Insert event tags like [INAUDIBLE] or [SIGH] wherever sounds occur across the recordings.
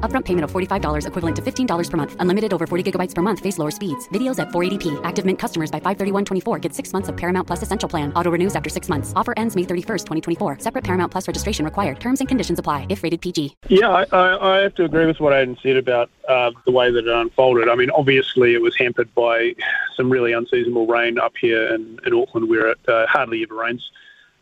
Upfront payment of $45 equivalent to $15 per month. Unlimited over 40 gigabytes per month. Face lower speeds. Videos at 480p. Active Mint customers by 531.24 get six months of Paramount Plus Essential Plan. Auto renews after six months. Offer ends May 31st, 2024. Separate Paramount Plus registration required. Terms and conditions apply if rated PG. Yeah, I, I, I have to agree with what Aidan said about uh, the way that it unfolded. I mean, obviously it was hampered by some really unseasonable rain up here in, in Auckland where it uh, hardly ever rains.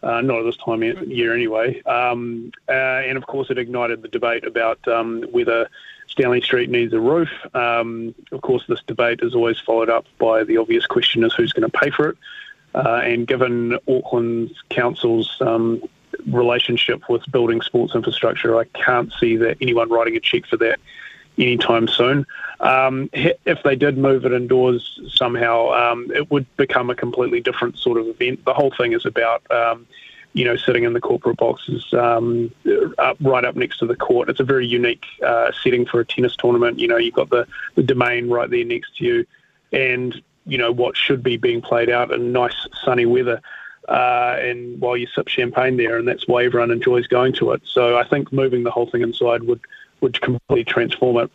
Uh, not at this time of year anyway. Um, uh, and of course, it ignited the debate about um, whether Stanley Street needs a roof. Um, of course, this debate is always followed up by the obvious question is who's going to pay for it. Uh, and given Auckland Council's um, relationship with building sports infrastructure, I can't see that anyone writing a cheque for that anytime soon. Um, if they did move it indoors somehow, um, it would become a completely different sort of event. The whole thing is about, um, you know, sitting in the corporate boxes um, up, right up next to the court. It's a very unique uh, setting for a tennis tournament. You know, you've got the, the domain right there next to you, and you know what should be being played out in nice sunny weather. Uh, and while you sip champagne there, and that's why everyone enjoys going to it. So I think moving the whole thing inside would would completely transform it.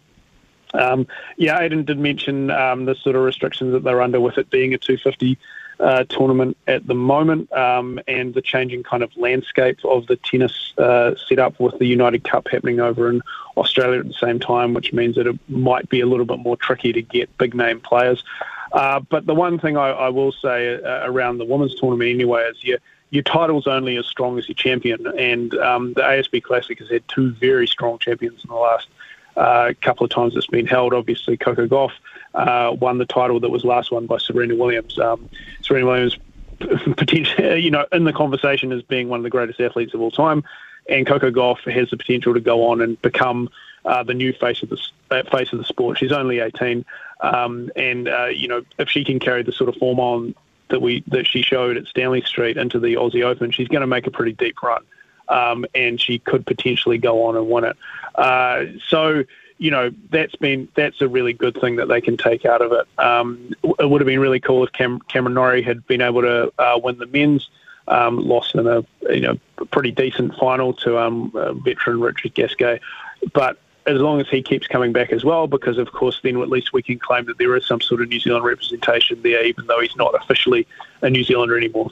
Um, yeah, Aidan did mention um, the sort of restrictions that they're under with it being a 250 uh, tournament at the moment um, and the changing kind of landscape of the tennis uh, setup with the United Cup happening over in Australia at the same time, which means that it might be a little bit more tricky to get big name players. Uh, but the one thing I, I will say uh, around the women's tournament anyway is you your title's only as strong as your champion. And um, the ASB Classic has had two very strong champions in the last uh, couple of times it's been held. Obviously, Coco Gauff uh, won the title that was last won by Serena Williams. Um, Serena Williams, [LAUGHS] potentially, you know, in the conversation as being one of the greatest athletes of all time, and Coco Gauff has the potential to go on and become uh, the new face of the uh, face of the sport. She's only 18, um, and uh, you know, if she can carry the sort of form on that we that she showed at Stanley Street into the Aussie Open, she's going to make a pretty deep run, um, and she could potentially go on and win it. Uh, so you know that's been that's a really good thing that they can take out of it. Um, it would have been really cool if Cam, Cameron Norrie had been able to uh, win the men's. Um, lost in a you know pretty decent final to um, uh, veteran Richard Gasquet, but as long as he keeps coming back as well, because of course then at least we can claim that there is some sort of New Zealand representation there, even though he's not officially a New Zealander anymore.